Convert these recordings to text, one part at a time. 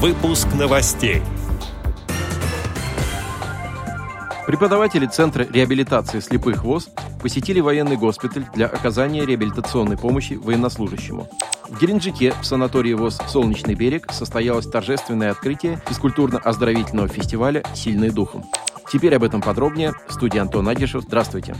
Выпуск новостей. Преподаватели Центра реабилитации слепых ВОЗ посетили военный госпиталь для оказания реабилитационной помощи военнослужащему. В Геленджике в санатории ВОЗ «Солнечный берег» состоялось торжественное открытие физкультурно-оздоровительного фестиваля «Сильные духом». Теперь об этом подробнее. Студия Антон Агишев. Здравствуйте.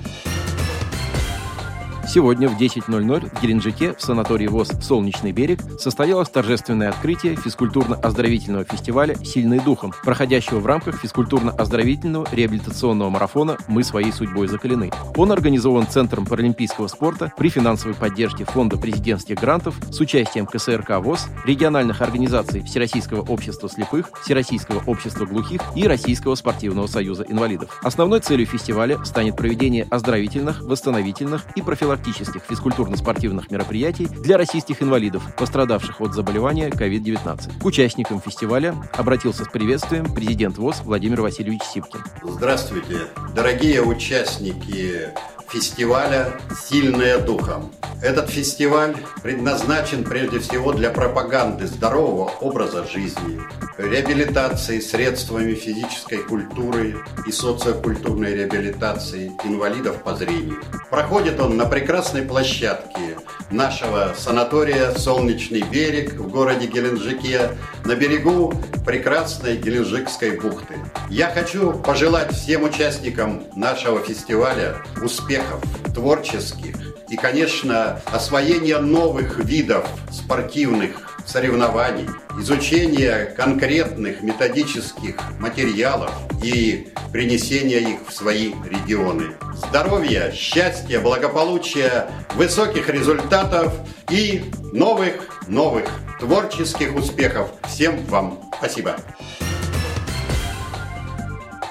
Сегодня в 10.00 в Геленджике в санатории ВОЗ «Солнечный берег» состоялось торжественное открытие физкультурно-оздоровительного фестиваля «Сильный духом», проходящего в рамках физкультурно-оздоровительного реабилитационного марафона «Мы своей судьбой закалены». Он организован Центром паралимпийского спорта при финансовой поддержке Фонда президентских грантов с участием КСРК ВОЗ, региональных организаций Всероссийского общества слепых, Всероссийского общества глухих и Российского спортивного союза инвалидов. Основной целью фестиваля станет проведение оздоровительных, восстановительных и профилактических профилактических физкультурно-спортивных мероприятий для российских инвалидов, пострадавших от заболевания COVID-19. К участникам фестиваля обратился с приветствием президент ВОЗ Владимир Васильевич Сипкин. Здравствуйте, дорогие участники фестиваля «Сильные духом». Этот фестиваль предназначен прежде всего для пропаганды здорового образа жизни, реабилитации средствами физической культуры и социокультурной реабилитации инвалидов по зрению. Проходит он на прекрасной площадке нашего санатория «Солнечный берег» в городе Геленджике на берегу прекрасной Геленджикской бухты. Я хочу пожелать всем участникам нашего фестиваля успехов творческих и, конечно, освоения новых видов спортивных соревнований, изучения конкретных методических материалов и принесения их в свои регионы. Здоровья, счастья, благополучия, высоких результатов и новых-новых творческих успехов. Всем вам спасибо.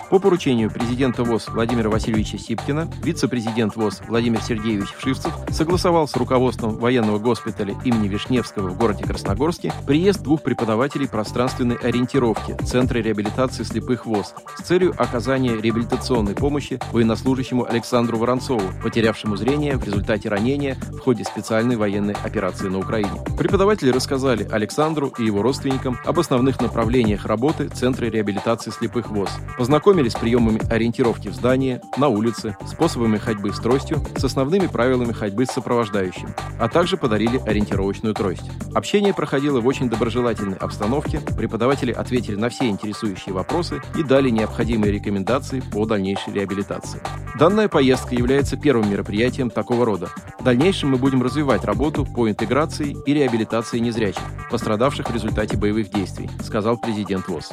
По поручению президента ВОЗ Владимира Васильевича Сипкина, вице-президент ВОЗ Владимир Сергеевич Вшивцев согласовал с руководством военного госпиталя имени Вишневского в городе Красногорске приезд двух преподавателей пространственной ориентировки Центра реабилитации слепых ВОЗ с целью оказания реабилитационной помощи военнослужащему Александру Воронцову, потерявшему зрение в результате ранения в ходе специальной военной операции на Украине. Преподаватели рассказали Александру и его родственникам об основных направлениях работы Центра реабилитации слепых ВОЗ, познакомились Познакомились с приемами ориентировки в здании, на улице, способами ходьбы с тростью, с основными правилами ходьбы с сопровождающим, а также подарили ориентировочную трость. Общение проходило в очень доброжелательной обстановке, преподаватели ответили на все интересующие вопросы и дали необходимые рекомендации по дальнейшей реабилитации. Данная поездка является первым мероприятием такого рода. Дальнейшем мы будем развивать работу по интеграции и реабилитации незрячих, пострадавших в результате боевых действий, сказал президент ВОЗ.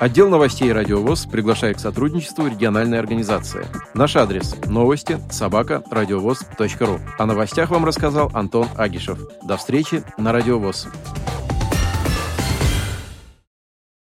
Отдел новостей «Радио ВОЗ» приглашает к сотрудничеству региональной организации. Наш адрес – новости собака радиовоз.ру. О новостях вам рассказал Антон Агишев. До встречи на «Радио ВОЗ».